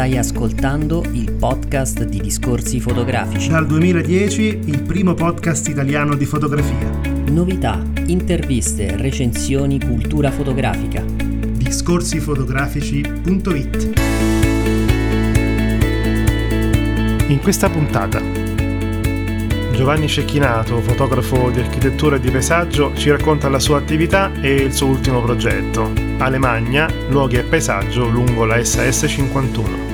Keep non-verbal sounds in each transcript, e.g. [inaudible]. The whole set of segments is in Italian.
Stai ascoltando il podcast di discorsi fotografici. Dal 2010 il primo podcast italiano di fotografia. Novità, interviste, recensioni, cultura fotografica. discorsifotografici.it In questa puntata Giovanni Cecchinato, fotografo di architettura e di paesaggio, ci racconta la sua attività e il suo ultimo progetto, Alemagna, luoghi e paesaggio lungo la SS51.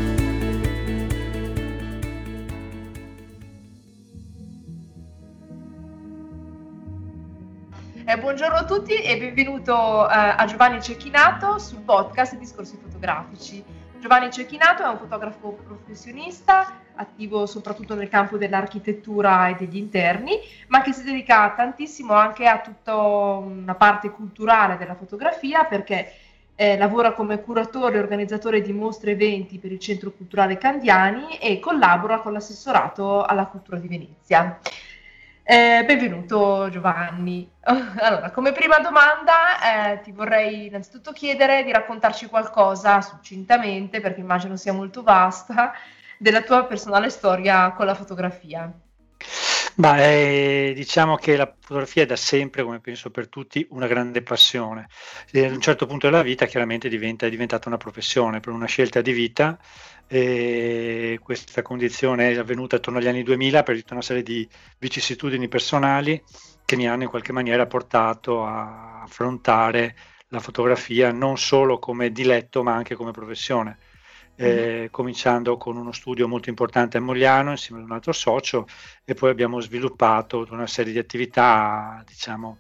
A tutti e benvenuto eh, a Giovanni Cecchinato sul podcast Discorsi Fotografici. Giovanni Cecchinato è un fotografo professionista, attivo soprattutto nel campo dell'architettura e degli interni, ma che si dedica tantissimo anche a tutta una parte culturale della fotografia perché eh, lavora come curatore e organizzatore di mostre e eventi per il Centro Culturale Candiani e collabora con l'assessorato alla cultura di Venezia. Eh, benvenuto Giovanni. [laughs] Allora, come prima domanda eh, ti vorrei innanzitutto chiedere di raccontarci qualcosa succintamente, perché immagino sia molto vasta, della tua personale storia con la fotografia. Beh, diciamo che la fotografia è da sempre, come penso per tutti, una grande passione. E ad un certo punto della vita chiaramente diventa, è diventata una professione, per una scelta di vita. E questa condizione è avvenuta attorno agli anni 2000 per tutta una serie di vicissitudini personali che mi hanno in qualche maniera portato a affrontare la fotografia non solo come diletto ma anche come professione eh, cominciando con uno studio molto importante a Mogliano insieme ad un altro socio e poi abbiamo sviluppato una serie di attività diciamo,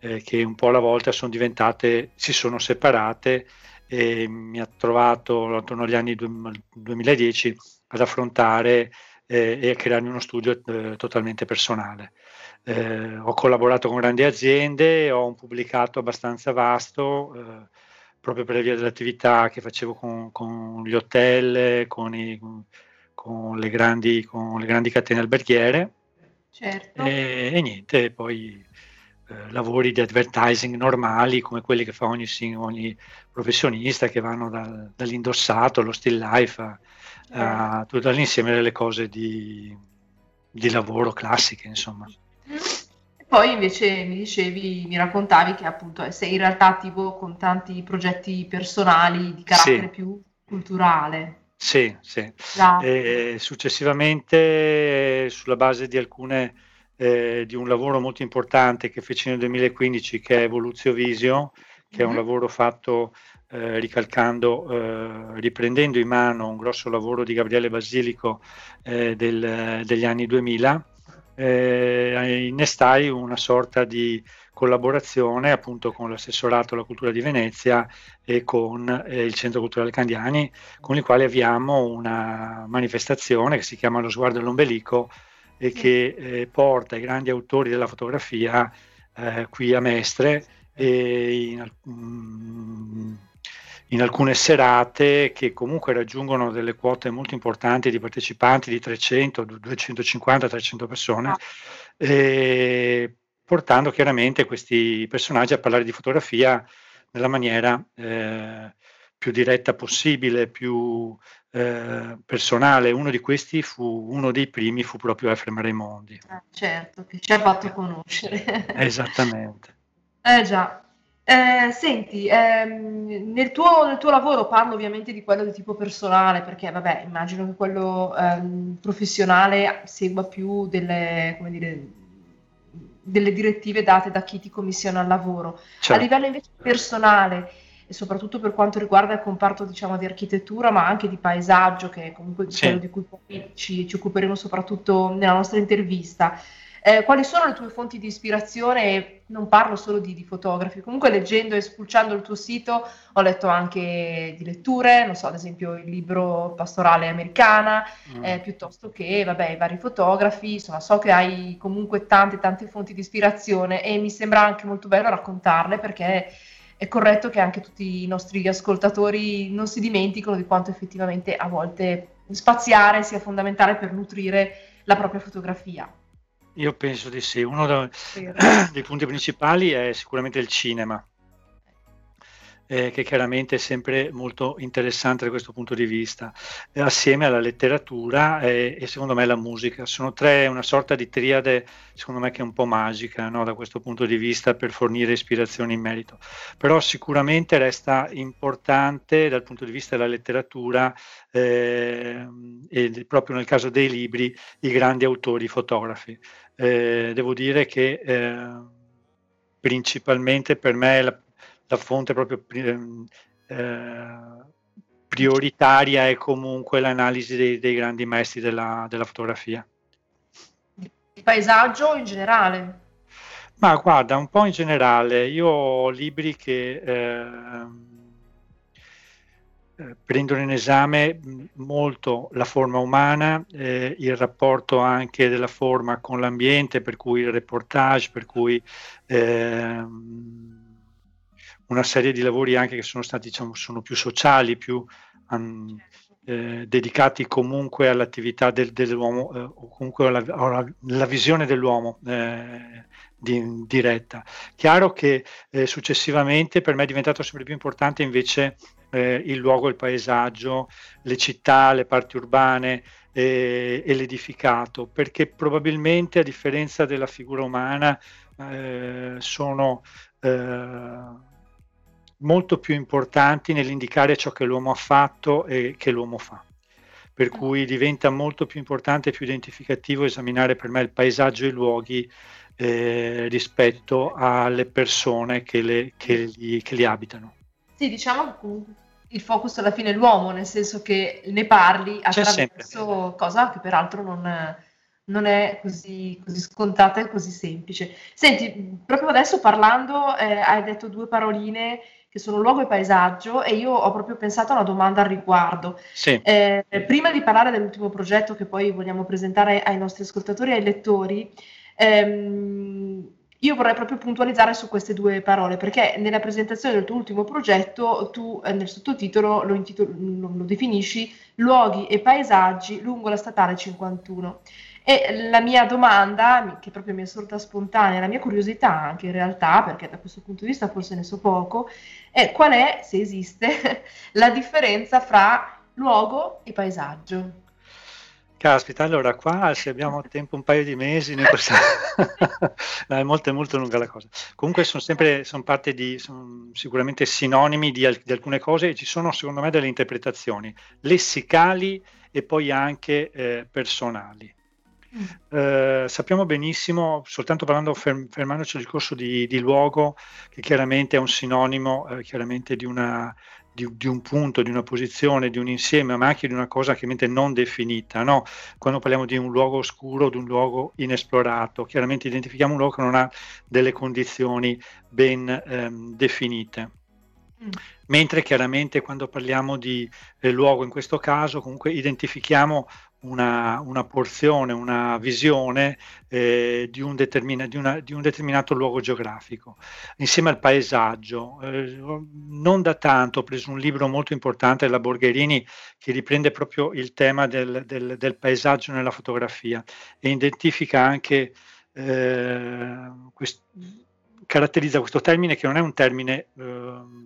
eh, che un po' alla volta sono diventate, si sono separate e mi ha trovato attorno agli anni 2010 ad affrontare eh, e a creare uno studio eh, totalmente personale. Eh, ho collaborato con grandi aziende, ho un pubblicato abbastanza vasto eh, proprio per via dell'attività che facevo con, con gli hotel, con, i, con, le grandi, con, le grandi, catene alberghiere. Certo. E, e niente, poi eh, lavori di advertising normali come quelli che fa ogni, ogni professionista che vanno dal, dall'indossato allo still life a, a certo. tutto l'insieme delle cose di, di lavoro classiche insomma. Poi invece mi dicevi, mi raccontavi che appunto sei in realtà attivo con tanti progetti personali di carattere sì. più culturale. Sì, sì. E successivamente, sulla base di alcune eh, di un lavoro molto importante che feci nel 2015, che è Evoluzio Visio, che mm-hmm. è un mm-hmm. lavoro fatto eh, ricalcando, eh, riprendendo in mano un grosso lavoro di Gabriele Basilico eh, del, degli anni 2000 eh, innestai una sorta di collaborazione appunto con l'assessorato alla cultura di Venezia e con eh, il Centro Culturale Candiani, con il quale avviamo una manifestazione che si chiama Lo sguardo all'ombelico e che eh, porta i grandi autori della fotografia eh, qui a Mestre e in, mm, in alcune serate che comunque raggiungono delle quote molto importanti di partecipanti di 300, 250, 300 persone, ah. eh, portando chiaramente questi personaggi a parlare di fotografia nella maniera eh, più diretta possibile, più eh, personale. Uno di questi fu, uno dei primi fu proprio Efrem Raimondi. Ah, certo, che ci ha fatto conoscere. Esattamente. Eh già, eh, senti, ehm, nel tuo, nel tuo lavoro parlo ovviamente di quello di tipo personale, perché vabbè, immagino che quello ehm, professionale segua più delle, come dire, delle direttive date da chi ti commissiona il lavoro. Certo. A livello invece personale, e soprattutto per quanto riguarda il comparto diciamo, di architettura, ma anche di paesaggio, che è comunque sì. quello di cui ci, ci occuperemo soprattutto nella nostra intervista. Eh, quali sono le tue fonti di ispirazione? Non parlo solo di, di, fotografi, comunque leggendo e spulciando il tuo sito ho letto anche di letture, non so, ad esempio il libro Pastorale Americana, mm. eh, piuttosto che, vabbè, i vari fotografi, insomma, so che hai comunque tante, tante fonti di ispirazione e mi sembra anche molto bello raccontarle perché è corretto che anche tutti i nostri ascoltatori non si dimenticano di quanto effettivamente a volte spaziare sia fondamentale per nutrire la propria fotografia. Io penso di sì. Uno da- [clears throat] dei punti principali è sicuramente il cinema. eh, che chiaramente è sempre molto interessante da questo punto di vista, eh, assieme alla letteratura e, e, secondo me la musica. Sono tre, una sorta di triade, secondo me che è un po' magica no? da questo punto di vista per fornire ispirazioni in merito. Però sicuramente resta importante dal punto di vista della letteratura eh, e proprio nel caso dei libri i grandi autori fotografi. Eh, devo dire che eh, principalmente per me la, la fonte proprio ehm, eh, prioritaria è comunque l'analisi dei, dei grandi maestri della, della fotografia. Il paesaggio in generale? Ma guarda, un po' in generale, io ho libri che eh, eh, prendono in esame molto la forma umana, eh, il rapporto anche della forma con l'ambiente, per cui il reportage, per cui eh, una serie di lavori anche che sono stati diciamo, sono più sociali, più um, eh, dedicati comunque all'attività del, dell'uomo eh, o comunque alla, alla, alla, visione dell'uomo eh, di, diretta. Chiaro che eh, successivamente per me è diventato sempre più importante invece eh, il luogo, il paesaggio, le città, le parti urbane e l'edificato, perché probabilmente a differenza della figura umana eh, sono molto più importanti nell'indicare ciò che l'uomo ha fatto e che l'uomo fa. Per mm. cui diventa molto più importante e più identificativo esaminare per me il paesaggio e i luoghi eh, rispetto alle persone che, le, che, li, che, li, abitano. Sì, diciamo che il focus alla fine è l'uomo, nel senso che ne parli attraverso cosa che peraltro non, non è così, così, scontata e così semplice. Senti, proprio adesso parlando eh, hai detto due paroline che sono luogo e paesaggio, e io ho proprio pensato a una domanda al riguardo. Sì. Eh, prima di parlare dell'ultimo progetto che poi vogliamo presentare ai nostri ascoltatori e ai lettori, ehm, io vorrei proprio puntualizzare su queste due parole, perché nella presentazione del tuo ultimo progetto tu eh, nel sottotitolo lo, intitolo, lo, definisci Luoghi e paesaggi lungo la statale 51. E la mia domanda, che proprio mi è sorta spontanea, la mia curiosità anche in realtà, perché da questo punto di vista forse ne so poco, è qual è, se esiste, [laughs] la differenza fra luogo e paesaggio. Caspita, allora qua se abbiamo tempo un paio di mesi, questa... no, [laughs] è molto, molto lunga la cosa. Comunque sono sempre, sono parte di, sono sicuramente sinonimi di, di, alcune cose e ci sono secondo me delle interpretazioni lessicali e poi anche eh, personali. Mm. Eh, sappiamo benissimo, soltanto parlando, ferm- fermandoci al discorso di, di, luogo, che chiaramente è un sinonimo eh, chiaramente di, una, di, di, un punto, di una posizione, di un insieme, ma anche di una cosa chiaramente non definita. No? Quando parliamo di un luogo oscuro, di un luogo inesplorato, chiaramente identifichiamo un luogo che non ha delle condizioni ben ehm, definite. Mm. Mentre chiaramente quando parliamo di eh, luogo, in questo caso, comunque identifichiamo una, una, porzione, una visione eh, di, un di, una, di, un determinato luogo geografico, insieme al paesaggio. Eh, non da tanto ho preso un libro molto importante della Borgherini che riprende proprio il tema del, del, del paesaggio nella fotografia e identifica anche, eh, quest, caratterizza questo termine che non è un termine ehm,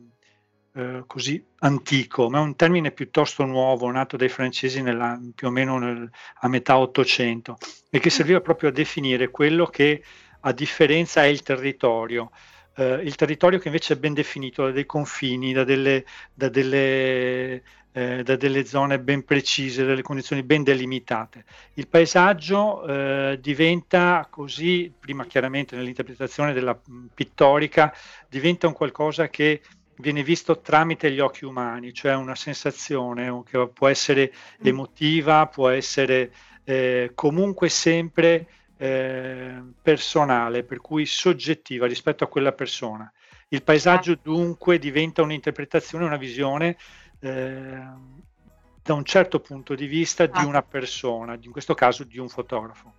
eh, così antico, ma è un termine piuttosto nuovo, nato dai francesi nella, più o meno nel, a metà Ottocento, e che serviva proprio a definire quello che a differenza è il territorio. Uh, il territorio che invece è ben definito da dei confini, da delle, da delle, eh, da delle zone ben precise, delle condizioni ben delimitate. Il paesaggio eh, diventa così, prima chiaramente nell'interpretazione della pittorica, diventa un qualcosa che viene visto tramite gli occhi umani, cioè una sensazione che può essere mm. emotiva, può essere eh, comunque sempre eh, personale, per cui soggettiva rispetto a quella persona. Il paesaggio ah. dunque diventa un'interpretazione, una visione eh, da un certo punto di vista di ah. una persona, in questo caso di un fotografo.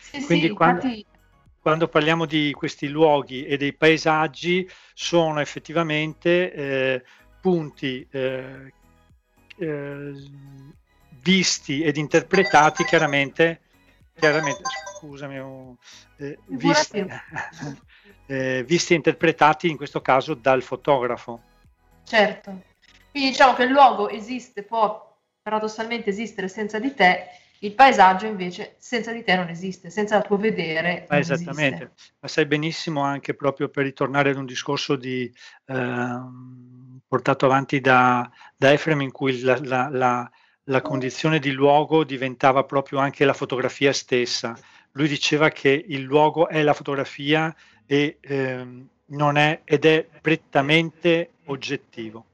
Sì, Quindi sì, quando... infatti quando parliamo di questi luoghi e dei paesaggi sono effettivamente eh, punti eh, eh, visti ed interpretati chiaramente, chiaramente scusami, eh, visti, [laughs] eh, visti e interpretati in questo caso dal fotografo. certo. Quindi diciamo che il luogo esiste, può paradossalmente esistere senza di te, il paesaggio invece senza di te non esiste, senza il tuo vedere. Ma esattamente, esiste. ma sai benissimo anche proprio per ritornare ad un discorso di, eh, portato avanti da, da Efrem in cui la, la, la, la condizione di luogo diventava proprio anche la fotografia stessa. Lui diceva che il luogo è la fotografia e non è, ed è prettamente oggettivo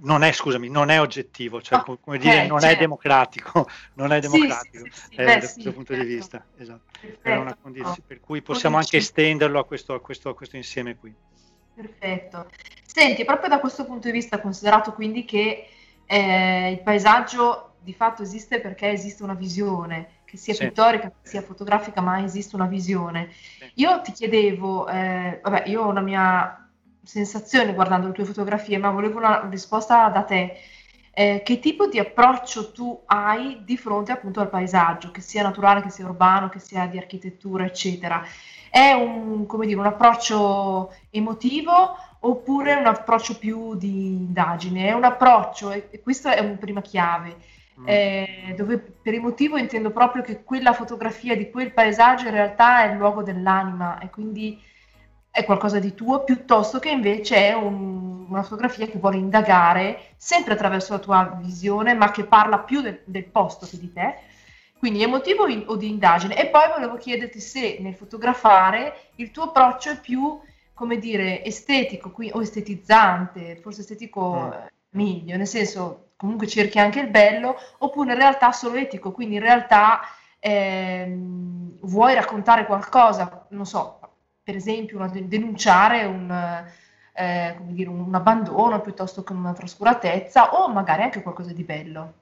non è, scusami, non è oggettivo, cioè, oh, come dire, non certo. è democratico, non è [laughs] democratico sì, sì, sì, eh, da questo punto certo. di vista. Esatto. Condizione, per cui possiamo anche estenderlo a questo, a, questo, a questo insieme qui. Perfetto. Senti, proprio da questo punto di vista, considerato quindi che eh, il paesaggio di fatto esiste perché esiste una visione, che sia pittorica, che sia fotografica, ma esiste una visione. Io ti chiedevo, eh, vabbè, io ho una mia sensazione guardando le tue fotografie, ma volevo una risposta da te. Eh, che tipo di approccio tu hai di fronte appunto al paesaggio, che sia naturale, che sia urbano, che sia di architettura, eccetera? È un, come dire, un approccio emotivo oppure un approccio più di indagine? È un approccio, e questa è una prima chiave, mm. eh, dove per emotivo intendo proprio che quella fotografia di quel paesaggio in realtà è il luogo dell'anima e quindi è qualcosa di tuo, piuttosto che invece è un, una fotografia che vuole indagare sempre attraverso la tua visione, ma che parla più del, del posto che di te. Quindi emotivo in, o di indagine. E poi volevo chiederti se nel fotografare il tuo approccio è più, come dire, estetico qui, o estetizzante, forse estetico mm. meglio, nel senso comunque cerchi anche il bello, oppure in realtà solo etico, quindi in realtà ehm, vuoi raccontare qualcosa, non so, per esempio una, denunciare un, eh, dire, un, abbandono piuttosto che una trascuratezza o magari anche qualcosa di bello.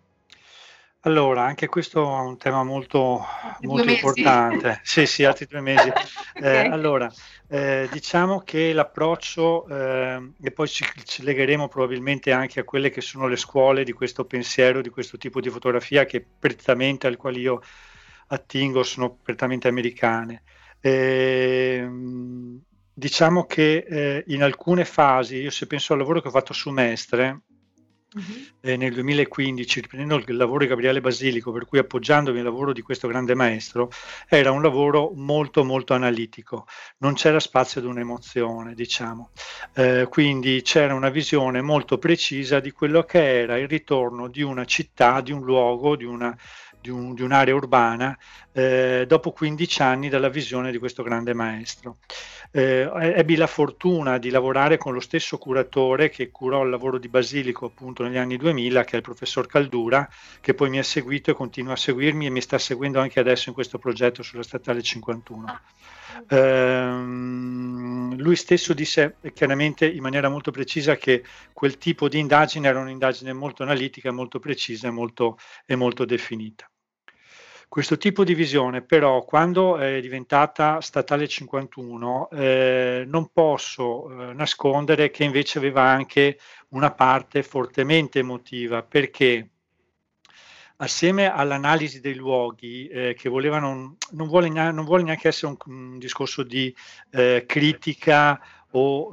Allora, anche questo è un tema molto, molto importante. sì, sì, altri due mesi. [laughs] okay. eh, allora, eh, diciamo che l'approccio, eh, e poi ci, ci, legheremo probabilmente anche a quelle che sono le scuole di questo pensiero, di questo tipo di fotografia che prettamente al quale io attingo sono prettamente americane. Eh, diciamo che eh, in alcune fasi, io se penso al lavoro che ho fatto su Mestre, Uh-huh. Eh, nel 2015, riprendendo il lavoro di Gabriele Basilico, per cui appoggiandomi al lavoro di questo grande maestro, era un lavoro molto molto analitico, non c'era spazio ad un'emozione, diciamo. Eh, quindi c'era una visione molto precisa di quello che era il ritorno di una città, di un luogo, di una, di, un, di un'area urbana eh, dopo 15 anni dalla visione di questo grande maestro. Eh, ebbi la fortuna di lavorare con lo stesso curatore che curò il lavoro di Basilico appunto negli anni 2000, che è il professor Caldura, che poi mi ha seguito e continua a seguirmi e mi sta seguendo anche adesso in questo progetto sulla statale 51. Uh, lui stesso disse chiaramente in maniera molto precisa che quel tipo di indagine era un'indagine molto analitica, molto precisa e molto, e molto definita. Questo tipo di visione però quando è diventata statale 51 eh, non posso eh, nascondere che invece aveva anche una parte fortemente emotiva perché assieme all'analisi dei luoghi eh, che volevano, non vuole, non vuole, neanche essere un, un discorso di eh, critica o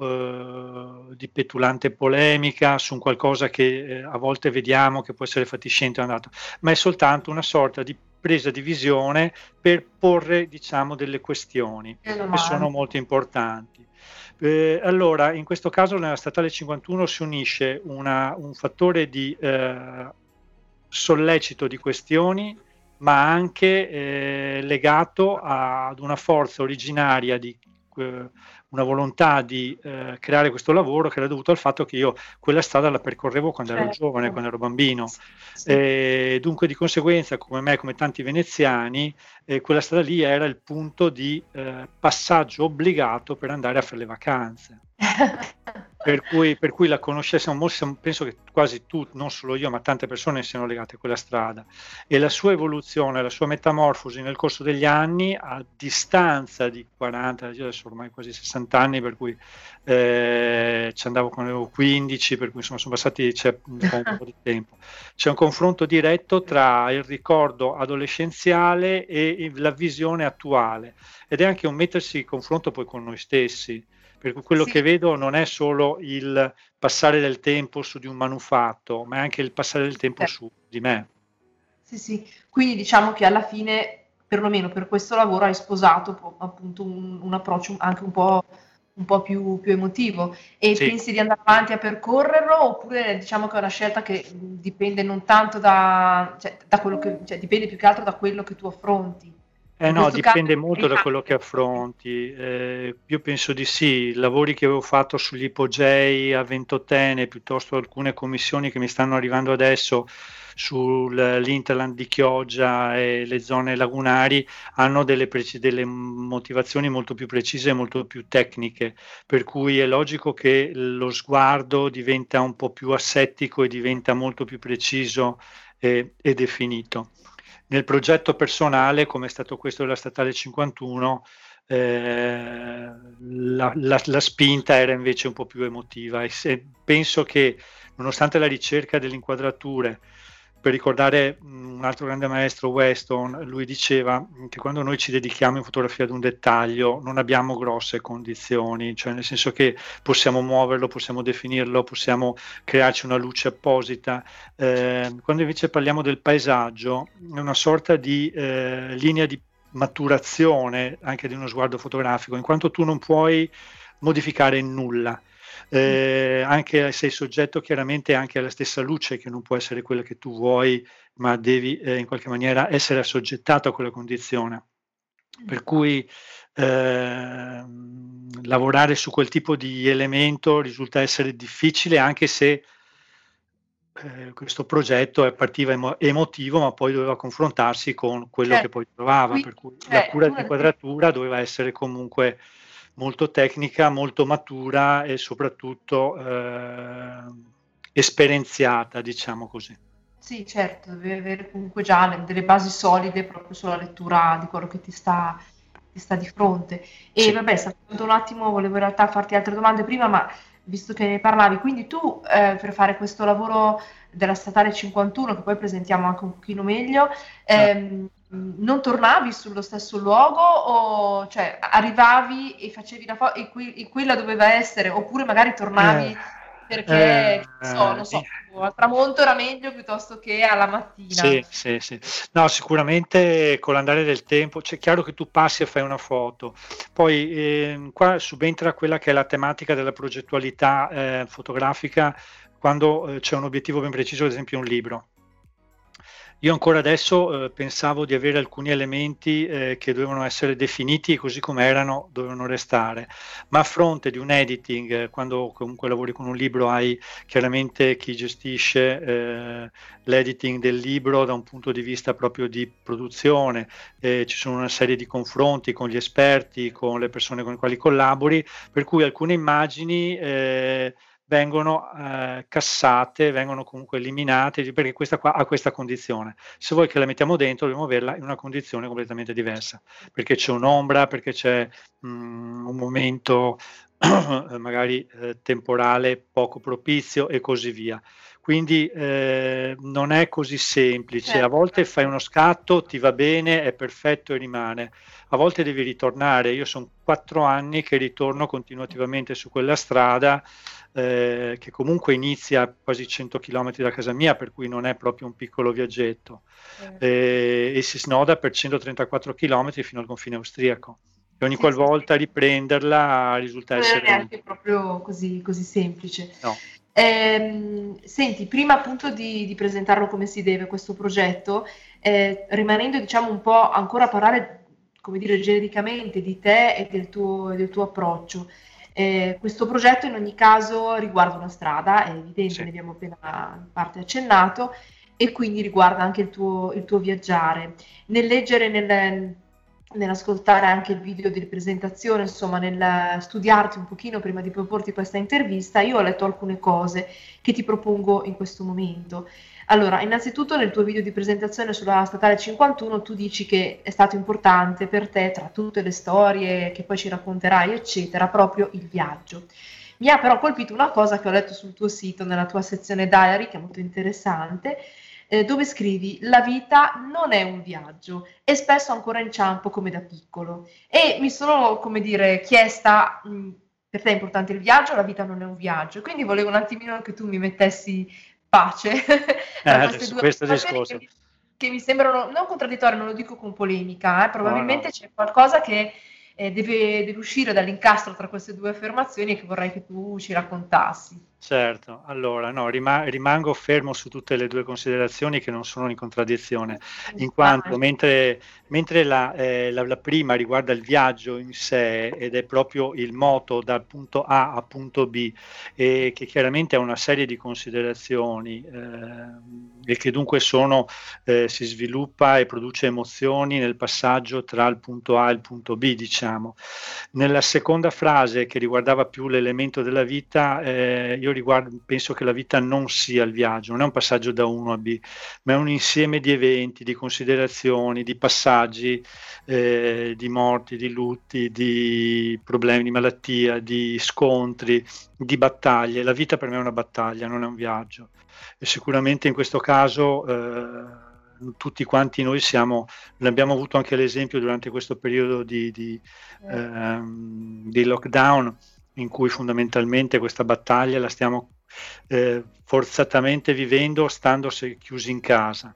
eh, di petulante polemica su qualcosa che eh, a volte vediamo che può essere fatiscente o andato, ma è soltanto una sorta di presa di visione per porre diciamo delle questioni che sono molto importanti. Eh, allora, in questo caso nella statale 51 si unisce una, un fattore di eh, sollecito di questioni, ma anche eh, legato ad una forza originaria di eh, una volontà di eh, creare questo lavoro che era dovuto al fatto che io quella strada la percorrevo quando certo. ero giovane, quando ero bambino. Sì. E dunque di conseguenza, come me, come tanti veneziani, eh, quella strada lì era il punto di eh, passaggio obbligato per andare a fare le vacanze. [laughs] per, cui, per cui la conoscenza, penso che quasi tu, non solo io, ma tante persone siano legate a quella strada. E la sua evoluzione, la sua metamorfosi nel corso degli anni, a distanza di 40, io adesso ormai quasi 60 anni, per cui eh, ci andavo quando avevo 15, per cui insomma sono passati c'è un po' di [laughs] tempo. C'è un confronto diretto tra il ricordo adolescenziale e la visione attuale ed è anche un mettersi in confronto poi con noi stessi Per quello Sì. che vedo non è solo il passare del tempo su di un manufatto, ma è anche il passare del tempo Certo. su di me. Sì, sì. Quindi diciamo che alla fine, perlomeno per questo lavoro, hai sposato po- appunto un, un approccio anche un po', un po' più, più emotivo. E Sì. pensi di andare avanti a percorrerlo oppure diciamo che è una scelta che dipende non tanto da, cioè, da quello che, cioè, dipende più che altro da quello che tu affronti. Eh no, questo caso dipende molto da hai quello che fatto- affronti. Eh, io penso di sì, i lavori che avevo fatto sugli ipogei a Ventotene, piuttosto alcune commissioni che mi stanno arrivando adesso sull'Interland di Chioggia e le zone lagunari, hanno delle, preci- delle motivazioni molto più precise e molto più tecniche, per cui è logico che lo sguardo diventa un po' più assettico e diventa molto più preciso e, e definito. Nel progetto personale, come è stato questo della Statale 51, eh, la, la, la, spinta era invece un po' più emotiva. E se, penso che nonostante la ricerca delle inquadrature, per ricordare un altro grande maestro Weston, lui diceva che quando noi ci dedichiamo in fotografia ad un dettaglio non abbiamo grosse condizioni, cioè nel senso che possiamo muoverlo, possiamo definirlo, possiamo crearci una luce apposita. Eh, quando invece parliamo del paesaggio, è una sorta di eh, linea di maturazione anche di uno sguardo fotografico, in quanto tu non puoi modificare nulla eh, anche sei soggetto chiaramente anche alla stessa luce che non può essere quella che tu vuoi, ma devi eh, in qualche maniera essere assoggettato a quella condizione. Per cui eh, lavorare su quel tipo di elemento risulta essere difficile anche se eh, questo progetto partiva emo- emotivo ma poi doveva confrontarsi con quello Certo. che poi trovava, Qui- per cui cioè, la cura di inquadratura doveva essere comunque molto tecnica, molto matura e soprattutto eh, esperienziata, diciamo così. Sì, certo, devi avere comunque già le- delle basi solide proprio sulla lettura di quello che ti sta, ti sta di fronte. E Sì. vabbè, stavo un attimo, volevo in realtà farti altre domande prima, ma visto che ne parlavi, quindi tu eh, per fare questo lavoro della Statale 51, che poi presentiamo anche un pochino meglio, ehm, non tornavi sullo stesso luogo o cioè arrivavi e facevi la foto e, qui- e quella doveva essere, oppure magari tornavi Eh, perché, eh, so, non so, al tramonto era meglio piuttosto che alla mattina. Sì, sì, sì. No, sicuramente con l'andare del tempo, c'è chiaro che tu passi e fai una foto, poi ehm, qua subentra quella che è la tematica della progettualità eh, fotografica quando eh, c'è un obiettivo ben preciso, ad esempio un libro. Io ancora adesso eh, pensavo di avere alcuni elementi eh, che dovevano essere definiti così come erano, dovevano restare, ma a fronte di un editing, eh, quando comunque lavori con un libro hai chiaramente chi gestisce eh, l'editing del libro da un punto di vista proprio di produzione, ci sono una serie di confronti con gli esperti, con le persone con le quali collabori, per cui alcune immagini eh, vengono eh, cassate, vengono comunque eliminate perché questa qua ha questa condizione. Se vuoi che la mettiamo dentro dobbiamo averla in una condizione completamente diversa, perché c'è un'ombra, perché c'è mh, un momento [clears throat] magari eh, temporale poco propizio e così via. Quindi eh, non è così semplice, a volte fai uno scatto, ti va bene, è perfetto e rimane, a volte devi ritornare, io sono quattro anni che ritorno continuativamente su quella strada eh, che comunque inizia a quasi 100 km da casa mia, per cui non è proprio un piccolo viaggetto, eh, e si snoda per 134 km fino al confine austriaco. E ogni qualvolta riprenderla risulta Non è essere... neanche proprio così, così semplice. No. Ehm, senti, prima appunto di, di presentarlo come si deve questo progetto, eh, rimanendo diciamo un po' ancora a parlare, come dire, genericamente di te e del tuo, del tuo approccio. Eh, questo progetto in ogni caso riguarda una strada, è evidente, Sì. ne abbiamo appena in parte accennato, e quindi riguarda anche il tuo, il tuo viaggiare. Nel leggere, nel, nell'ascoltare anche il video di presentazione, insomma, nel studiarti un pochino prima di proporti questa intervista, io ho letto alcune cose che ti propongo in questo momento. Allora, innanzitutto nel tuo video di presentazione sulla Statale 51 tu dici che è stato importante per te, tra tutte le storie che poi ci racconterai, eccetera, proprio il viaggio. Mi ha però colpito una cosa che ho letto sul tuo sito, nella tua sezione diary, che è molto interessante, eh, dove scrivi la vita non è un viaggio e spesso ancora inciampo come da piccolo. E mi sono, come dire, chiesta mh, per te è importante il viaggio, la vita non è un viaggio. Quindi volevo un attimino che tu mi mettessi pace [laughs] tra eh, queste due questo discorso. Che, che, mi sembrano non contraddittorie, non lo dico con polemica, eh, probabilmente no, no. c'è qualcosa che eh, deve, deve uscire dall'incastro tra queste due affermazioni e che vorrei che tu ci raccontassi. Certo, allora no, rima- rimango fermo su tutte le due considerazioni che non sono in contraddizione, in quanto mentre, mentre la, eh, la, la, prima riguarda il viaggio in sé ed è proprio il moto dal punto A a punto B e che chiaramente ha una serie di considerazioni eh, e che dunque sono, eh, si sviluppa e produce emozioni nel passaggio tra il punto A e il punto B, diciamo. Nella seconda frase che riguardava più l'elemento della vita, eh, io riguardo, penso che la vita non sia il viaggio, non è un passaggio da uno a B, ma è un insieme di eventi, di considerazioni, di passaggi, eh, di morti, di lutti, di problemi, di malattia, di scontri, di battaglie. La vita per me è una battaglia, non è un viaggio. E sicuramente in questo caso... Eh, tutti quanti noi siamo, l'abbiamo avuto anche l'esempio durante questo periodo di, di, ehm, di lockdown, in cui fondamentalmente questa battaglia la stiamo eh, forzatamente vivendo stando chiusi in casa.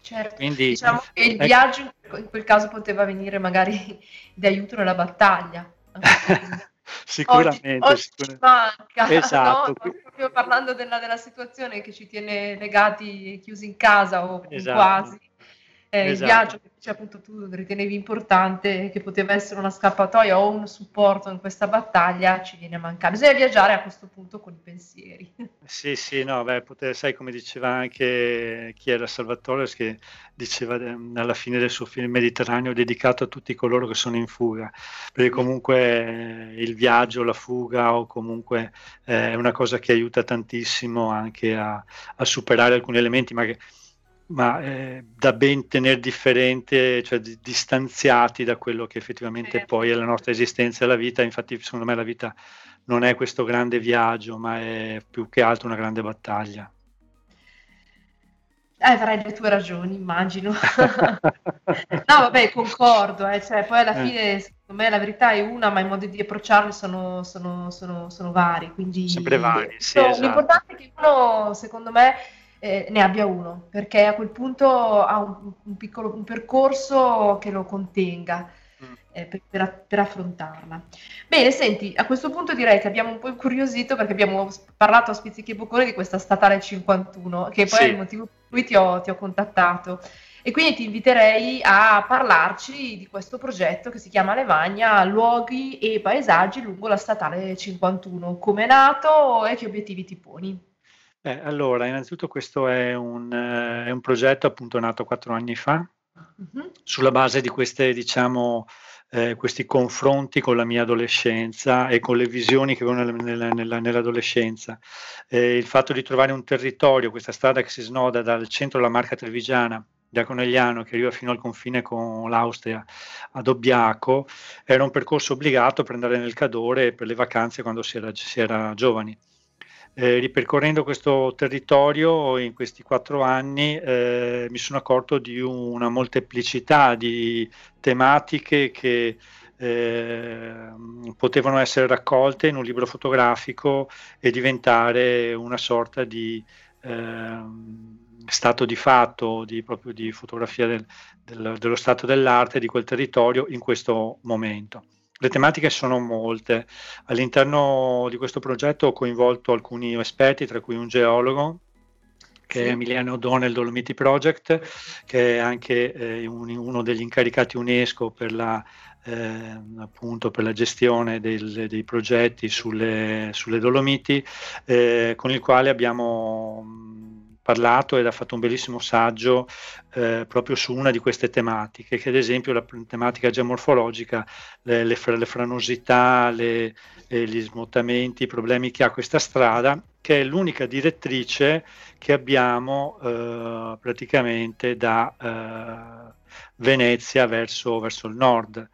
Certo, Quindi, diciamo che il ecco. viaggio in quel caso poteva venire magari [laughs] di aiuto nella battaglia. [laughs] sicuramente, oggi, oggi manca, esatto. no? proprio parlando della, della, situazione che ci tiene legati chiusi in casa o esatto. quasi esatto. il viaggio che cioè, appunto tu ritenevi importante, che poteva essere una scappatoia o un supporto in questa battaglia, ci viene a mancare. Bisogna viaggiare a questo punto con i pensieri. [laughs] Sì, sì, no, beh, poter, sai come diceva anche chi era Salvatore, che diceva ehm, alla fine del suo film Mediterraneo dedicato a tutti coloro che sono in fuga, perché comunque eh, il viaggio, la fuga o comunque eh, è una cosa che aiuta tantissimo anche a, a superare alcuni elementi, ma che ma eh, da ben tenere differente, cioè di, distanziati da quello che effettivamente sì. poi è la nostra esistenza e la vita. Infatti, secondo me, la vita non è questo grande viaggio, ma è più che altro una grande battaglia. Eh, avrai le tue ragioni, immagino. [laughs] no, vabbè, concordo, eh, cioè, poi alla eh. fine, secondo me, la verità è una, ma i modi di approcciarli sono, sono, sono, sono vari. Quindi, Sempre vari, sì, esatto. L'importante è che uno, secondo me, eh, ne abbia uno, perché a quel punto ha un, un piccolo un percorso che lo contenga mm. eh, per, per, per, affrontarla. Bene, senti, a questo punto direi che abbiamo un po' incuriosito perché abbiamo parlato a spizzichi e boccone di questa statale 51, che poi sì. è il motivo per cui ti ho, ti ho contattato. E quindi ti inviterei a parlarci di questo progetto che si chiama Levagna, luoghi e paesaggi lungo la statale 51. Come è nato e che obiettivi ti poni? Eh, allora, innanzitutto questo è un, eh, è un, progetto appunto nato quattro anni fa, mm-hmm. sulla base di queste, diciamo, eh, questi confronti con la mia adolescenza e con le visioni che avevo nella, nella, nella, nell'adolescenza. Eh, il fatto di trovare un territorio, questa strada che si snoda dal centro della Marca Trevigiana, da Conegliano, che arriva fino al confine con l'Austria, ad Obbiaco, era un percorso obbligato per andare nel Cadore per le vacanze quando si era, si era giovani. Eh, ripercorrendo questo territorio in questi quattro anni eh, mi sono accorto di una molteplicità di tematiche che eh, potevano essere raccolte in un libro fotografico e diventare una sorta di ehm, stato di fatto, di, proprio di fotografia del, del, dello stato dell'arte di quel territorio in questo momento. Le tematiche sono molte. All'interno di questo progetto ho coinvolto alcuni esperti, tra cui un geologo, che è Emiliano O'Donnell Dolomiti Project, che è anche eh, un, uno degli incaricati UNESCO per la, eh, appunto per la gestione del, dei progetti sulle, sulle Dolomiti, eh, con il quale abbiamo parlato ed ha fatto un bellissimo saggio eh, proprio su una di queste tematiche, che ad esempio la tematica geomorfologica, le, le, le franosità, le, gli smottamenti, i problemi che ha questa strada, che è l'unica direttrice che abbiamo eh, praticamente da eh, Venezia verso, verso il nord.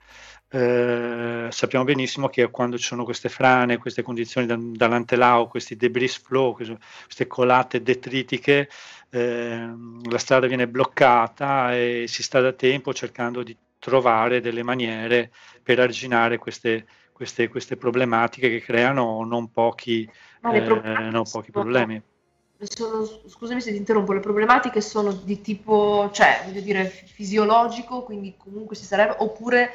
Eh, sappiamo benissimo che quando ci sono queste frane, queste condizioni da, dall'antelao, questi debris flow, queste colate detritiche, eh, la strada viene bloccata e si sta da tempo cercando di trovare delle maniere per arginare queste, queste, queste, problematiche che creano non pochi, eh, non pochi problemi. Sono, scusami se ti interrompo, le problematiche sono di tipo, cioè, voglio dire, fisiologico, quindi comunque si sarebbe, oppure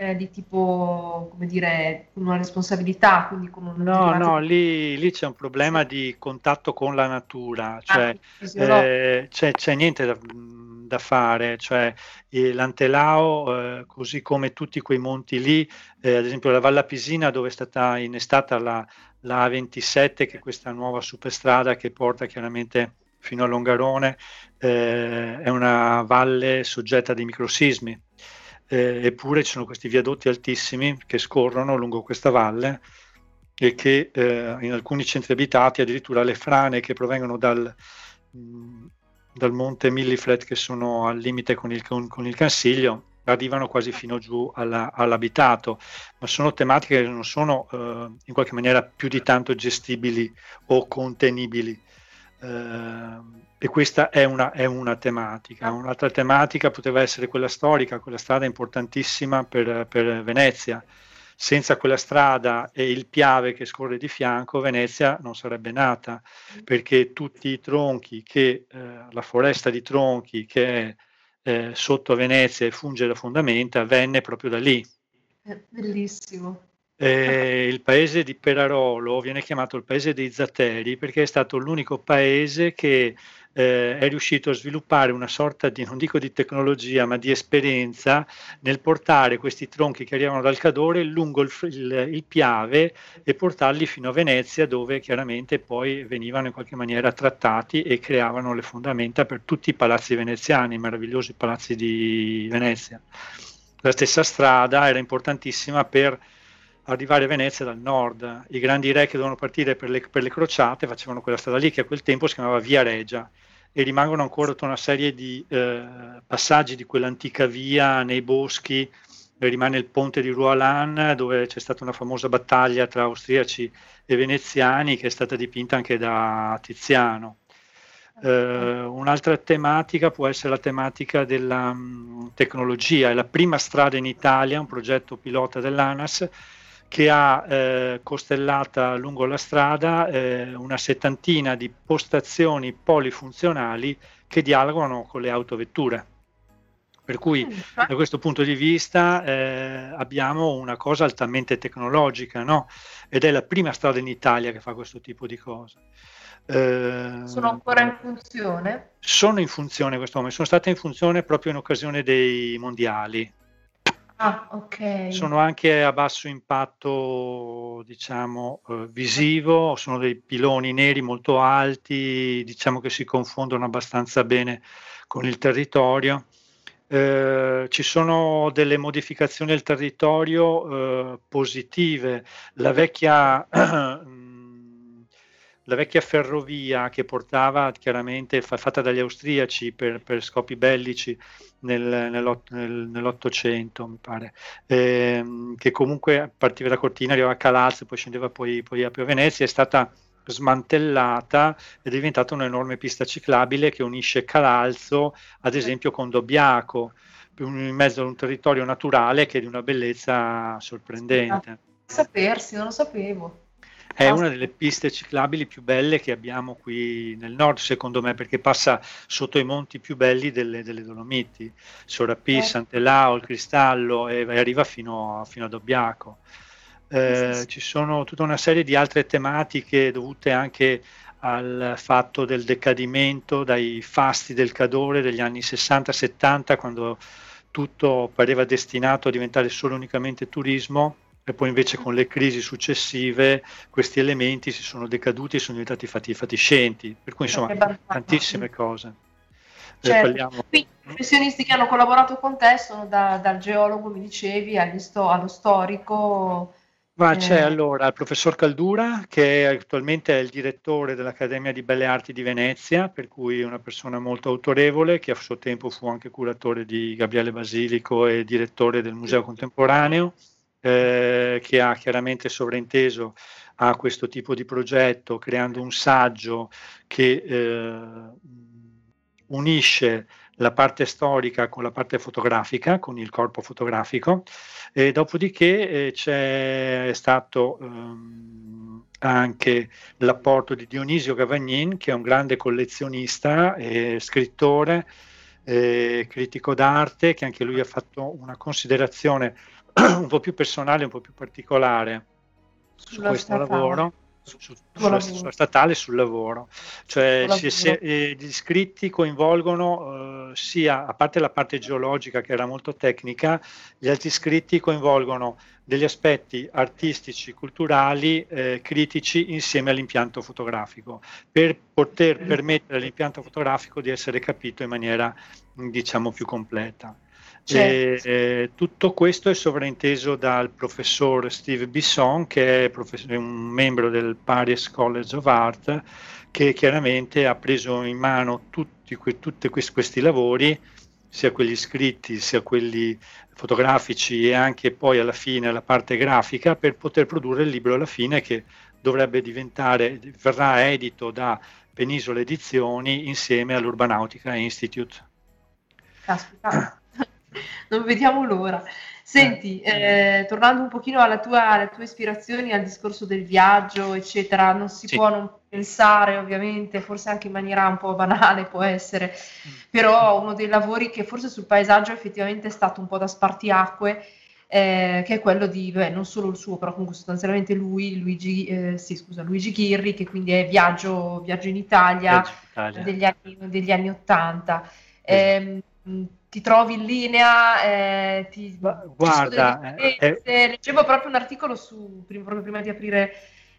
eh, di tipo, come dire, con una responsabilità, quindi con un... No, no, lì, lì, c'è un problema di contatto con la natura, cioè ah, eh, c'è, c'è, niente da, da, fare, cioè eh, l'Antelao, eh, così come tutti quei monti lì, eh, ad esempio la Valla Pisina dove è stata innestata la, la A27, che è questa nuova superstrada che porta chiaramente fino a Longarone, eh, è una valle soggetta a dei microsismi eh, eppure ci sono questi viadotti altissimi che scorrono lungo questa valle e che eh, in alcuni centri abitati addirittura le frane che provengono dal, mm, dal monte Milliflet che sono al limite con il, con, con il Cansiglio arrivano quasi fino giù alla, all'abitato, ma sono tematiche che non sono eh, in qualche maniera più di tanto gestibili o contenibili. Eh, e questa è una, è una, tematica. Un'altra tematica poteva essere quella storica, quella strada importantissima per, per, Venezia. Senza quella strada e il Piave che scorre di fianco, Venezia non sarebbe nata, perché tutti i tronchi, che, eh, la foresta di tronchi che è eh, sotto Venezia e funge da fondamenta, venne proprio da lì. È bellissimo. Eh, il paese di Perarolo viene chiamato il paese dei Zateri perché è stato l'unico paese che eh, è riuscito a sviluppare una sorta di, non dico di tecnologia, ma di esperienza nel portare questi tronchi che arrivano dal Cadore lungo il, il, il Piave e portarli fino a Venezia dove chiaramente poi venivano in qualche maniera trattati e creavano le fondamenta per tutti i palazzi veneziani, i meravigliosi palazzi di Venezia. La stessa strada era importantissima per arrivare a Venezia dal nord. I grandi re che dovevano partire per le, per le, crociate facevano quella strada lì che a quel tempo si chiamava Via Regia e rimangono ancora tutta una serie di eh, passaggi di quell'antica via nei boschi. Rimane il ponte di Rualan dove c'è stata una famosa battaglia tra austriaci e veneziani che è stata dipinta anche da Tiziano. Uh, un'altra tematica può essere la tematica della um, tecnologia. È la prima strada in Italia, un progetto pilota dell'ANAS, che ha eh, costellata lungo la strada eh, una settantina di postazioni polifunzionali che dialogano con le autovetture. Per cui da questo punto di vista eh, abbiamo una cosa altamente tecnologica, no? Ed è la prima strada in Italia che fa questo tipo di cose. Eh, sono ancora in funzione? Sono in funzione in questo momento, sono state in funzione proprio in occasione dei mondiali, Ah, ok. Sono anche a basso impatto, diciamo, eh, visivo, sono dei piloni neri molto alti, diciamo che si confondono abbastanza bene con il territorio. Eh, ci sono delle modificazioni al territorio eh, positive. La vecchia [clears throat] la vecchia ferrovia che portava chiaramente fatta dagli austriaci per, per scopi bellici nel, nell'ott- nel, nell'Ottocento, mi pare, ehm, che comunque partiva da Cortina, arrivava a Calazzo, poi scendeva poi, poi a Venezia, è stata smantellata ed è diventata un'enorme pista ciclabile che unisce Calalzo, ad esempio, con Dobbiaco, in mezzo ad un territorio naturale che è di una bellezza sorprendente. Sapersi, non lo sapevo. È una delle piste ciclabili più belle che abbiamo qui nel nord, secondo me, perché passa sotto i monti più belli delle, delle Dolomiti, Sorapì, eh. Sant'Elao, il Cristallo e, e arriva fino, fino a Dobbiaco. Eh, sì, sì. Ci sono tutta una serie di altre tematiche dovute anche al fatto del decadimento dai fasti del Cadore degli anni 60-70, quando tutto pareva destinato a diventare solo unicamente turismo e poi invece con le crisi successive questi elementi si sono decaduti e sono diventati fatti fatiscenti, per cui insomma tantissime cose. Eh, certo. Qui i professionisti che hanno collaborato con te sono da, dal geologo, mi dicevi, sto, allo storico. Ma eh. c'è allora il professor Caldura, che attualmente è il direttore dell'Accademia di Belle Arti di Venezia, per cui è una persona molto autorevole, che a suo tempo fu anche curatore di Gabriele Basilico e direttore del Museo Contemporaneo eh, che ha chiaramente sovrainteso a questo tipo di progetto, creando un saggio che eh, unisce la parte storica con la parte fotografica, con il corpo fotografico, e dopodiché eh, c'è stato ehm, anche l'apporto di Dionisio Gavagnin, che è un grande collezionista e scrittore, eh, critico d'arte, che anche lui ha fatto una considerazione un po' più personale, un po' più particolare su questo lavoro su, su, sulla, sulla, statale sul lavoro. Cioè si, se, eh, gli iscritti coinvolgono eh, sia, a parte la parte geologica che era molto tecnica, gli altri iscritti coinvolgono degli aspetti artistici, culturali, eh, critici insieme all'impianto fotografico, per poter permettere all'impianto fotografico di essere capito in maniera diciamo più completa. Certo. E, tutto questo è sovrainteso dal professor Steve Bisson, che è professor, un membro del Paris College of Art, che chiaramente ha preso in mano tutti, tutti questi, questi lavori, sia quelli scritti, sia quelli fotografici e anche poi alla fine la parte grafica, per poter produrre il libro alla fine che dovrebbe diventare, verrà edito da Penisola Edizioni insieme all'Urbanautica Institute. Caspita. [laughs] non vediamo l'ora. Senti, eh, tornando un pochino alla tua, alle tue ispirazioni, al discorso del viaggio, eccetera, non si sì. può non pensare, ovviamente, forse anche in maniera un po' banale può essere, mm. però uno dei lavori che forse sul paesaggio effettivamente è stato un po' da spartiacque, eh, che è quello di, beh, non solo il suo, però comunque sostanzialmente lui, Luigi, eh, sì, scusa, Luigi Ghirri, che quindi è Viaggio, Viaggio in Italia, Viaggio Italia. Degli, anni, degli anni 80. Eh, ti trovi in linea, eh, ti, guarda, eh, eh, leggevo proprio un articolo su, proprio prima di aprire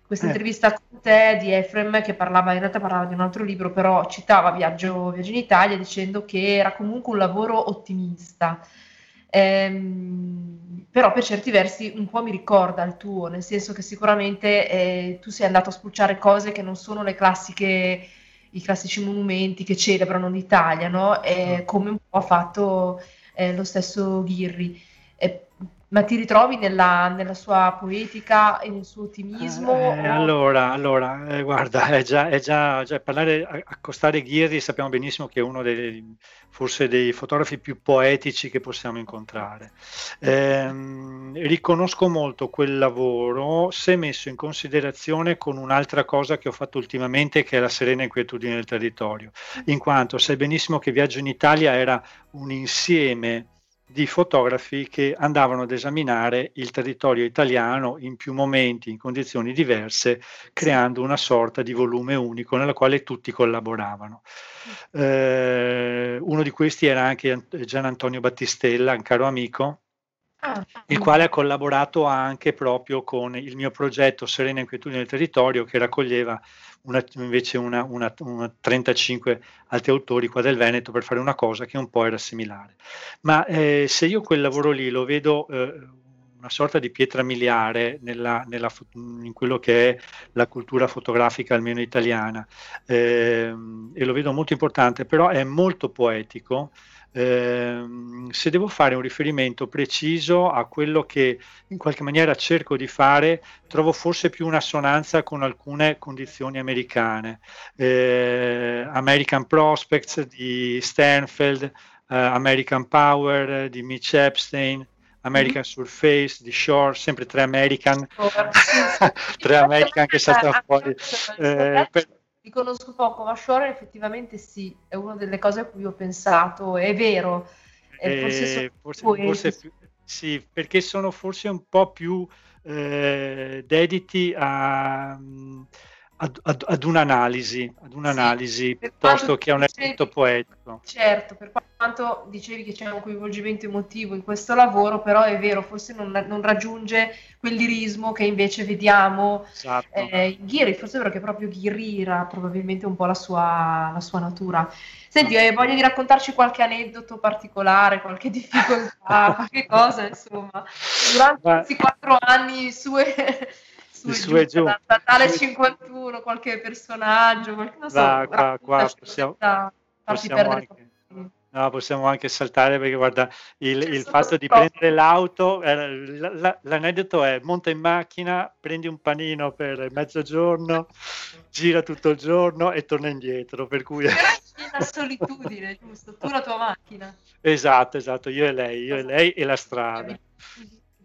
questa eh. intervista con te di Efrem che parlava, in realtà parlava di un altro libro, però citava Viaggio, Viaggio in Italia dicendo che era comunque un lavoro ottimista. Ehm, però per certi versi un po' mi ricorda il tuo, nel senso che sicuramente eh, tu sei andato a spulciare cose che non sono le classiche i classici monumenti che celebrano l'Italia, no? Mm. come un po' ha fatto eh, lo stesso Ghirri. E, ma ti ritrovi nella, nella, sua poetica e nel suo ottimismo? Eh, allora, allora eh, guarda, è già, è già, già parlare, accostare Ghirri sappiamo benissimo che è uno dei, forse dei fotografi più poetici che possiamo incontrare. Eh, riconosco molto quel lavoro se messo in considerazione con un'altra cosa che ho fatto ultimamente che è la serena inquietudine del territorio, in quanto sai benissimo che Viaggio in Italia era un insieme di fotografi che andavano ad esaminare il territorio italiano in più momenti, in condizioni diverse, creando una sorta di volume unico nella quale tutti collaboravano. Eh, uno di questi era anche Gian Antonio Battistella, un caro amico, Ah. il quale ha collaborato anche proprio con il mio progetto Serena Inquietudine del Territorio che raccoglieva una, invece una, una, una, 35 altri autori qua del Veneto per fare una cosa che un po' era similare. Ma eh, se io quel lavoro lì lo vedo eh, una sorta di pietra miliare nella, nella, in quello che è la cultura fotografica almeno italiana eh, e lo vedo molto importante, però è molto poetico eh, se devo fare un riferimento preciso a quello che in qualche maniera cerco di fare, trovo forse più un'assonanza con alcune condizioni americane. Eh, American Prospects di Sternfeld, eh, American Power di Mitch Epstein, American mm-hmm. Surface di Shore, sempre tre American, [laughs] tre American che saltano [laughs] fuori. Eh, per, li conosco poco, ma Shore effettivamente sì, è una delle cose a cui ho pensato, è vero. Eh, forse, forse, forse più, sì, perché sono forse un po' più eh, dediti a, ad, ad, ad, un'analisi, ad un'analisi sì, piuttosto che a un effetto poetico. Certo, per quanto dicevi che c'è un coinvolgimento emotivo in questo lavoro, però è vero, forse non, non raggiunge quel lirismo che invece vediamo esatto. eh, in Ghiri, forse perché proprio Ghiri era probabilmente un po' la sua, la sua natura. Senti, eh, voglio di raccontarci qualche aneddoto particolare, qualche [laughs] difficoltà, qualche cosa, insomma. Durante questi quattro anni sue su, su e giù, Natale 51, qualche personaggio, qualche, non so, qua, qua possiamo, possiamo anche, No, possiamo anche saltare perché guarda, il, il fatto di prendere l'auto, eh, l'aneddoto è monta in macchina, prendi un panino per mezzogiorno, gira tutto il giorno e torna indietro, per cui... la [laughs] solitudine, giusto? Tu la tua macchina. Esatto, esatto, io e lei, io e lei e la strada.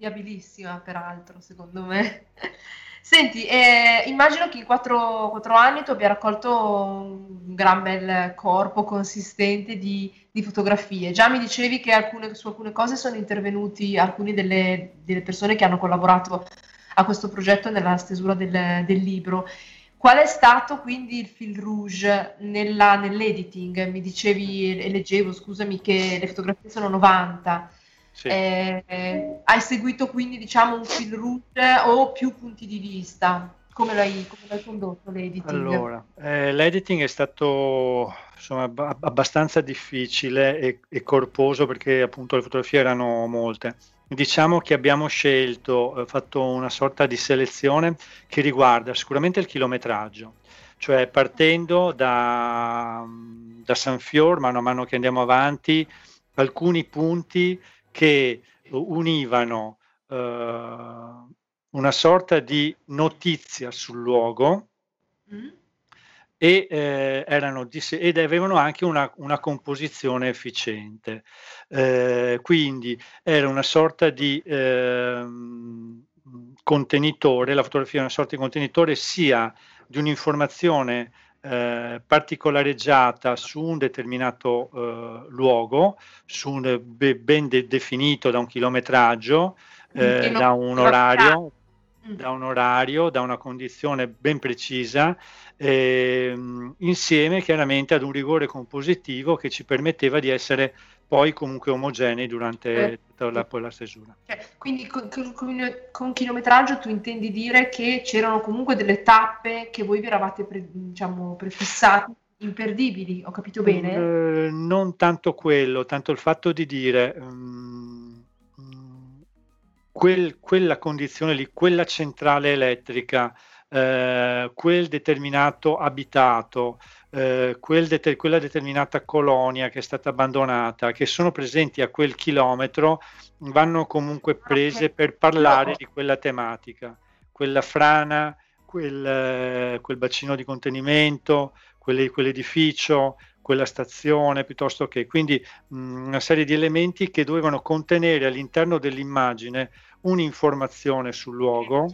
Viabilissima, peraltro, secondo me. [laughs] Senti, eh, immagino che in quattro, quattro, anni tu abbia raccolto un gran bel corpo consistente di, di fotografie. Già mi dicevi che alcune, su alcune cose sono intervenuti alcune delle, delle, persone che hanno collaborato a questo progetto nella stesura del, del libro. Qual è stato quindi il fil rouge nella, nell'editing? Mi dicevi e leggevo, scusami, che le fotografie sono 90. Sì. Eh, hai seguito quindi diciamo un fil rouge o più punti di vista? Come l'hai, come l'hai condotto l'editing? Allora, eh, l'editing è stato insomma, ab- abbastanza difficile e, e, corposo perché appunto le fotografie erano molte. Diciamo che abbiamo scelto, eh, fatto una sorta di selezione che riguarda sicuramente il chilometraggio, cioè partendo da, da San Fior, mano a mano che andiamo avanti, alcuni punti che univano eh, una sorta di notizia sul luogo mm. e, eh, erano ed avevano anche una, una composizione efficiente. Eh, quindi era una sorta di ehm, contenitore, la fotografia è una sorta di contenitore sia di un'informazione eh, particolareggiata su un determinato eh, luogo, su un, be, ben de, definito da un chilometraggio, eh, da un orario, mm. da un orario, da una condizione ben precisa, eh, insieme chiaramente ad un rigore compositivo che ci permetteva di essere poi comunque omogenei durante eh. tutta la, la stesura. Cioè, quindi con, con, con, chilometraggio tu intendi dire che c'erano comunque delle tappe che voi vi eravate pre, diciamo, prefissati imperdibili, ho capito bene? Uh, non tanto quello, tanto il fatto di dire um, quel, quella condizione lì, quella centrale elettrica, uh, quel determinato abitato, eh, quel det- quella determinata colonia che è stata abbandonata, che sono presenti a quel chilometro, vanno comunque prese per parlare di quella tematica, quella frana, quel, eh, quel bacino di contenimento, quelle, quell'edificio, quella stazione, piuttosto che quindi mh, una serie di elementi che dovevano contenere all'interno dell'immagine un'informazione sul luogo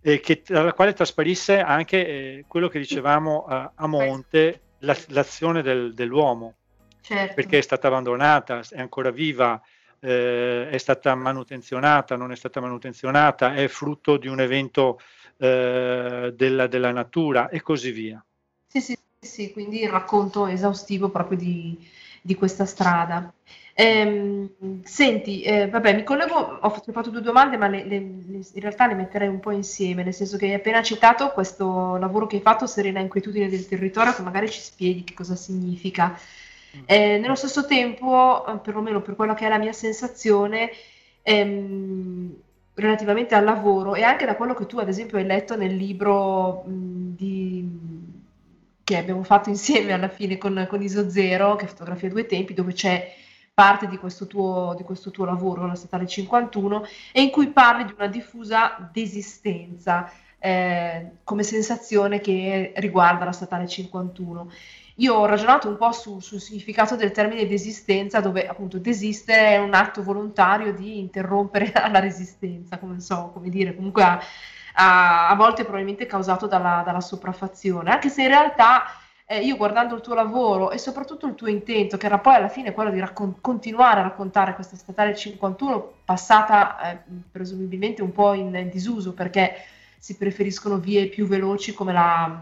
eh, che, dalla quale trasparisse anche eh, quello che dicevamo uh, a monte, la, l'azione del, dell'uomo, certo. perché è stata abbandonata, è ancora viva, eh, è stata manutenzionata, non è stata manutenzionata, è frutto di un evento eh, della, della, natura e così via. Sì, sì, sì, quindi il racconto esaustivo proprio di, di questa strada. Ehm, senti, eh, vabbè, mi collego, ho fatto due domande, ma le, le, le, in realtà le metterei un po' insieme, nel senso che hai appena citato questo lavoro che hai fatto, Serena Inquietudine del Territorio, che magari ci spieghi che cosa significa. Mm. Eh, nello stesso tempo, eh, perlomeno per quello che è la mia sensazione, ehm, relativamente al lavoro e anche da quello che tu, ad esempio, hai letto nel libro mh, di, che abbiamo fatto insieme alla fine con, con Iso Zero, che è fotografia a due tempi, dove c'è parte di questo tuo, di questo tuo lavoro, la Statale 51, e in cui parli di una diffusa desistenza eh, come sensazione che riguarda la Statale 51. Io ho ragionato un po' su, sul significato del termine desistenza, dove appunto desistere è un atto volontario di interrompere [laughs] la resistenza, come so, come dire, comunque a, a, a volte probabilmente causato dalla, dalla sopraffazione, anche se in realtà eh, io guardando il tuo lavoro e soprattutto il tuo intento, che era poi alla fine quello di raccon- continuare a raccontare questa statale 51, passata eh, presumibilmente un po' in, in, disuso perché si preferiscono vie più veloci come la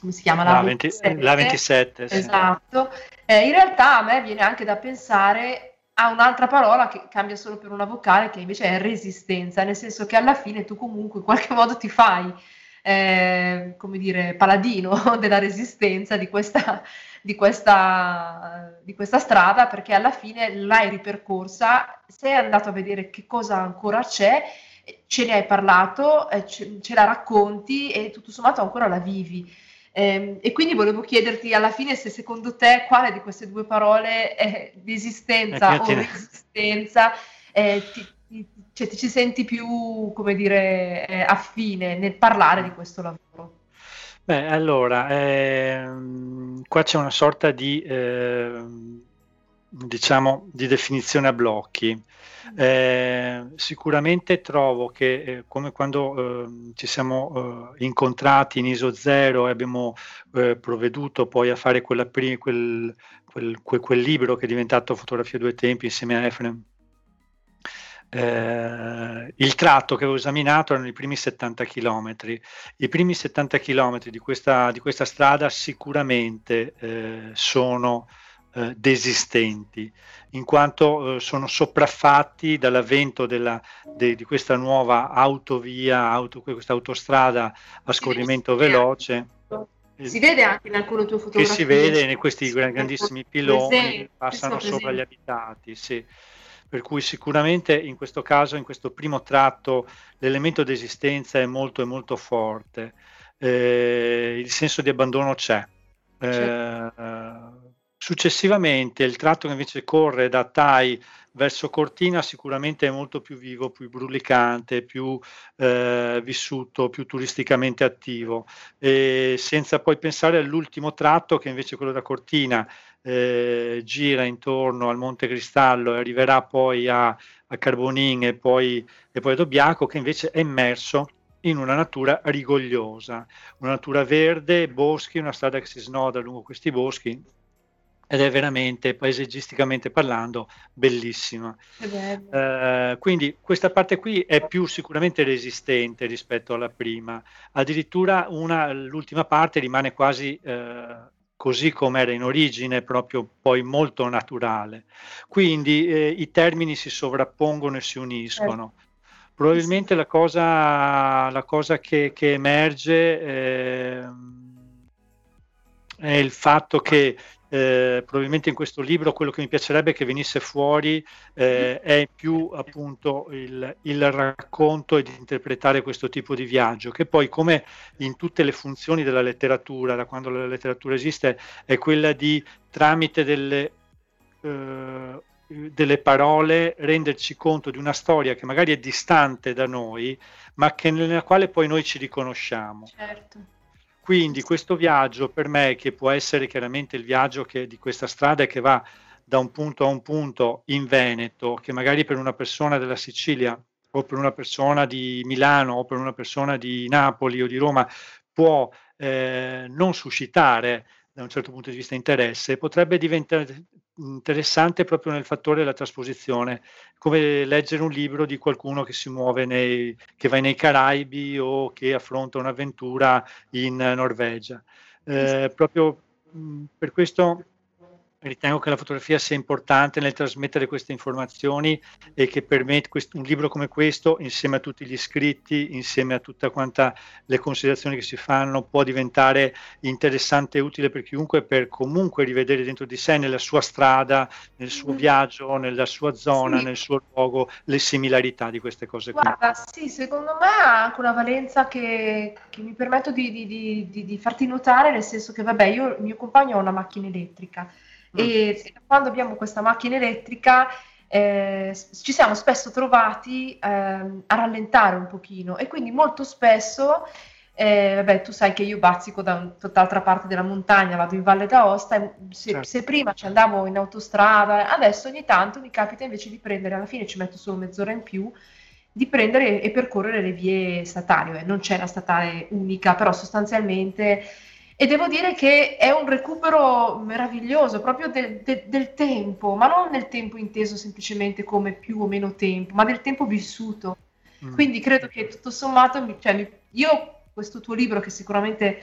come si chiama? La, la 27. 20, la 27 sì. Esatto. Eh, in realtà a me viene anche da pensare a un'altra parola che cambia solo per una vocale, che invece è resistenza, nel senso che alla fine tu comunque in qualche modo ti fai eh, come dire, paladino [laughs] della resistenza di questa, di, questa, di questa strada perché alla fine l'hai ripercorsa, sei andato a vedere che cosa ancora c'è, ce ne hai parlato, eh, ce, la racconti e tutto sommato ancora la vivi. Eh, e quindi volevo chiederti alla fine se secondo te quale di queste due parole è di esistenza o resistenza eh, ti, ti, cioè, ti ci senti più, come dire, eh, affine nel parlare di questo lavoro? Beh, allora, ehm, qua c'è una sorta di, eh, diciamo, di definizione a blocchi. Eh, sicuramente trovo che, eh, come quando eh, ci siamo eh, incontrati in ISO 0 e abbiamo eh, provveduto poi a fare quella, quel, quel, quel, quel, libro che è diventato Fotografia due tempi insieme a Efrem, eh, il tratto che avevo esaminato erano i primi 70 km. I primi 70 km di questa, di questa strada sicuramente eh, sono eh, desistenti, in quanto eh, sono sopraffatti dall'avvento della, de, di questa nuova autovia, auto, questa autostrada a scorrimento veloce. Si vede anche in alcune tue fotografie. Che si vede in questi grandissimi piloni che passano sopra gli abitati, sì per cui sicuramente in questo caso, in questo primo tratto, l'elemento di esistenza è molto, è molto forte, eh, il senso di abbandono c'è. Eh, successivamente il tratto che invece corre da Tai verso Cortina sicuramente è molto più vivo, più brulicante, più eh, vissuto, più turisticamente attivo, e senza poi pensare all'ultimo tratto che invece è quello da Cortina eh, gira intorno al Monte Cristallo e arriverà poi a, a Carbonin e poi, e poi a Dobbiaco che invece è immerso in una natura rigogliosa, una natura verde, boschi, una strada che si snoda lungo questi boschi ed è veramente paesaggisticamente parlando bellissima. Eh, quindi questa parte qui è più sicuramente resistente rispetto alla prima, addirittura una, l'ultima parte rimane quasi eh, così come era in origine, proprio poi molto naturale. Quindi eh, i termini si sovrappongono e si uniscono. Eh. Probabilmente la cosa, la cosa che, che emerge eh, è il fatto che eh, probabilmente in questo libro quello che mi piacerebbe che venisse fuori eh, è più appunto il, il, racconto ed interpretare questo tipo di viaggio, che poi come in tutte le funzioni della letteratura, da quando la letteratura esiste, è quella di tramite delle, eh, delle parole renderci conto di una storia che magari è distante da noi, ma che, nella quale poi noi ci riconosciamo. Certo quindi questo viaggio per me, che può essere chiaramente il viaggio che, di questa strada che va da un punto a un punto in Veneto, che magari per una persona della Sicilia o per una persona di Milano o per una persona di Napoli o di Roma può eh, non suscitare da un certo punto di vista interesse, potrebbe diventare interessante proprio nel fattore della trasposizione, come leggere un libro di qualcuno che si muove nei, che va nei Caraibi o che affronta un'avventura in Norvegia. Eh, proprio mh, per questo ritengo che la fotografia sia importante nel trasmettere queste informazioni e che per me un libro come questo, insieme a tutti gli scritti, insieme a tutte le considerazioni che si fanno, può diventare interessante e utile per chiunque per comunque rivedere dentro di sé, nella sua strada, nel suo mm. viaggio, nella sua zona, sì. nel suo luogo, le similarità di queste cose qui. Guarda, sì, secondo me ha anche una valenza che, che mi permetto di, di, di, di farti notare, nel senso che, vabbè, io, il mio compagno ha una macchina elettrica e quando abbiamo questa macchina elettrica eh, ci siamo spesso trovati eh, a rallentare un pochino e quindi molto spesso eh, vabbè, tu sai che io bazzico da un, tutt'altra parte della montagna, vado in Valle d'Aosta e se, certo. se, prima ci andavo in autostrada, adesso ogni tanto mi capita invece di prendere, alla fine ci metto solo mezz'ora in più, di prendere e percorrere le vie statali. Non c'è la statale unica, però sostanzialmente e devo dire che è un recupero meraviglioso proprio del, del, del, tempo, ma non nel tempo inteso semplicemente come più o meno tempo, ma del tempo vissuto. Mm. Quindi credo che tutto sommato, cioè, io questo tuo libro che sicuramente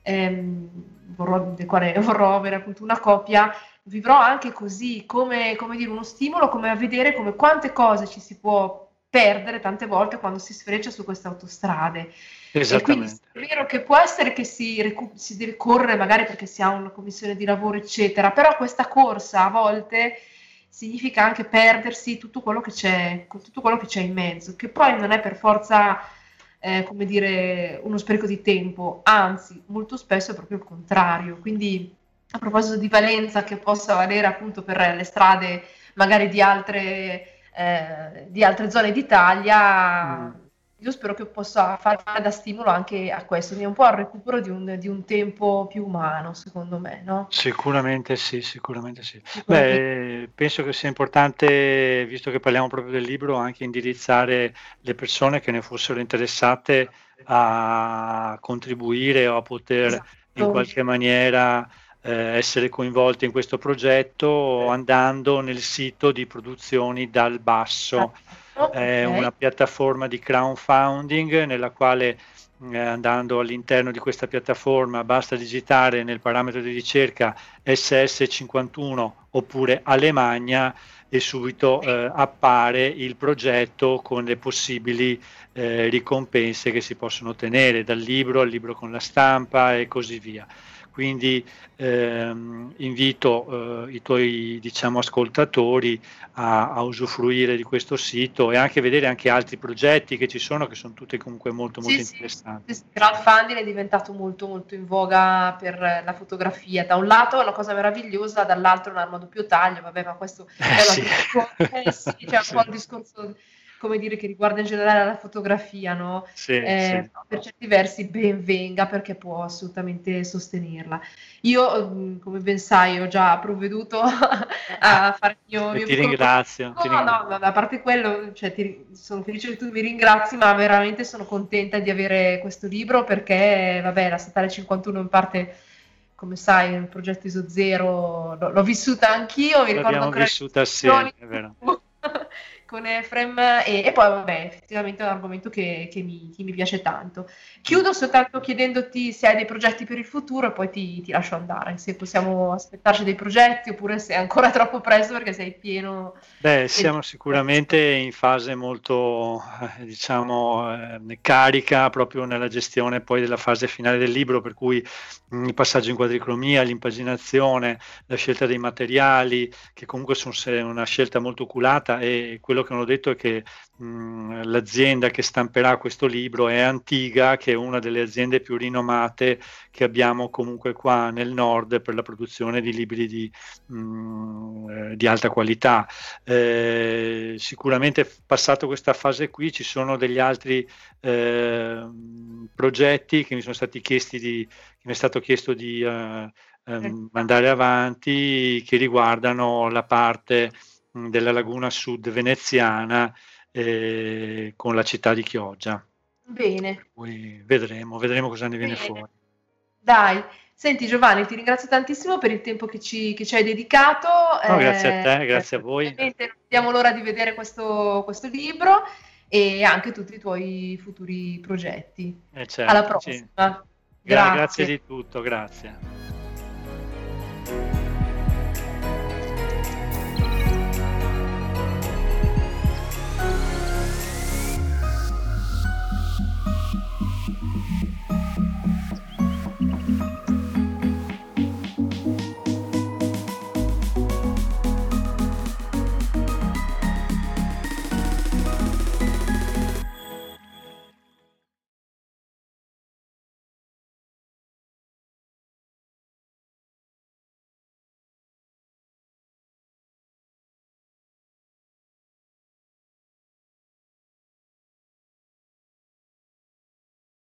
ehm, vorrò, del quale [laughs] vorrò avere appunto una copia, vivrò anche così, come, come dire, uno stimolo, come a vedere come quante cose ci si può perdere tante volte quando si sfreccia su queste autostrade. E quindi è vero che può essere che si, recu- si deve correre magari perché si ha una commissione di lavoro, eccetera, però questa corsa a volte significa anche perdersi tutto quello che c'è, tutto quello che c'è in mezzo, che poi non è per forza eh, come dire, uno spreco di tempo, anzi, molto spesso è proprio il contrario. Quindi, a proposito di valenza che possa valere appunto per le strade magari di altre, eh, di altre zone d'Italia, mm io spero che possa fare da stimolo anche a questo, quindi un po' al recupero di un, di un tempo più umano, secondo me, no? Sicuramente sì, sicuramente sì. Beh, penso che sia importante, visto che parliamo proprio del libro, anche indirizzare le persone che ne fossero interessate a contribuire o a poter esatto. in qualche maniera essere coinvolte in questo progetto andando nel sito di produzioni dal basso. Okay. È una piattaforma di crowdfunding nella quale eh, andando all'interno di questa piattaforma basta digitare nel parametro di ricerca SS51 oppure Alemagna e subito eh, appare il progetto con le possibili eh, ricompense che si possono ottenere dal libro al libro con la stampa e così via. Quindi ehm, invito eh, i tuoi diciamo, ascoltatori a, a, usufruire di questo sito e anche vedere anche altri progetti che ci sono, che sono tutti comunque molto, molto sì, interessanti. Sì, il crowdfunding è diventato molto, molto in voga per la fotografia. Da un lato è una cosa meravigliosa, dall'altro è un'arma a doppio taglio, vabbè, ma questo è eh, sì. Eh, sì, c'è un po' [laughs] il discorso come dire, che riguarda in generale la fotografia, no? Sì, eh, sì. Per certi versi ben venga perché può assolutamente sostenerla. Io, mm, come ben sai, ho già provveduto [laughs] a fare il mio... mio ti, ringrazio, no, ti ringrazio. No, a parte quello, cioè, ti, sono felice che tu mi ringrazi, ma veramente sono contenta di avere questo libro perché, vabbè, la Statale 51 in parte come sai, il progetto ISO Zero l'ho, l'ho vissuta anch'io. Mi L'abbiamo vissuta assieme, è vero. [laughs] con Efrem e, e, poi vabbè effettivamente è un argomento che, che, mi, che, mi, piace tanto. Chiudo soltanto chiedendoti se hai dei progetti per il futuro e poi ti, ti, lascio andare, se possiamo aspettarci dei progetti oppure se è ancora [laughs] troppo presto perché sei pieno. Beh, siamo sicuramente in fase molto eh, diciamo eh, carica proprio nella gestione poi della fase finale del libro per cui mh, mm, il passaggio in quadricromia, l'impaginazione, la scelta dei materiali che comunque sono una scelta molto oculata e quello che non ho detto è che mh, l'azienda che stamperà questo libro è Antiga, che è una delle aziende più rinomate che abbiamo comunque qua nel nord per la produzione di libri di, mh, eh, di alta qualità. Eh, sicuramente passato questa fase qui ci sono degli altri eh, progetti che mi sono stati chiesti di, che mi è stato chiesto di uh, um, mandare avanti che riguardano la parte della laguna sud veneziana eh, con la città di Chioggia. Bene. Poi vedremo, vedremo cosa ne viene Bene. fuori. Dai, senti Giovanni, ti ringrazio tantissimo per il tempo che ci, che ci hai dedicato. No, eh, grazie a te, grazie a voi. Non vediamo l'ora di vedere questo, questo, libro e anche tutti i tuoi futuri progetti. Eh certo, Alla prossima. Sì. Grazie. grazie di tutto, grazie.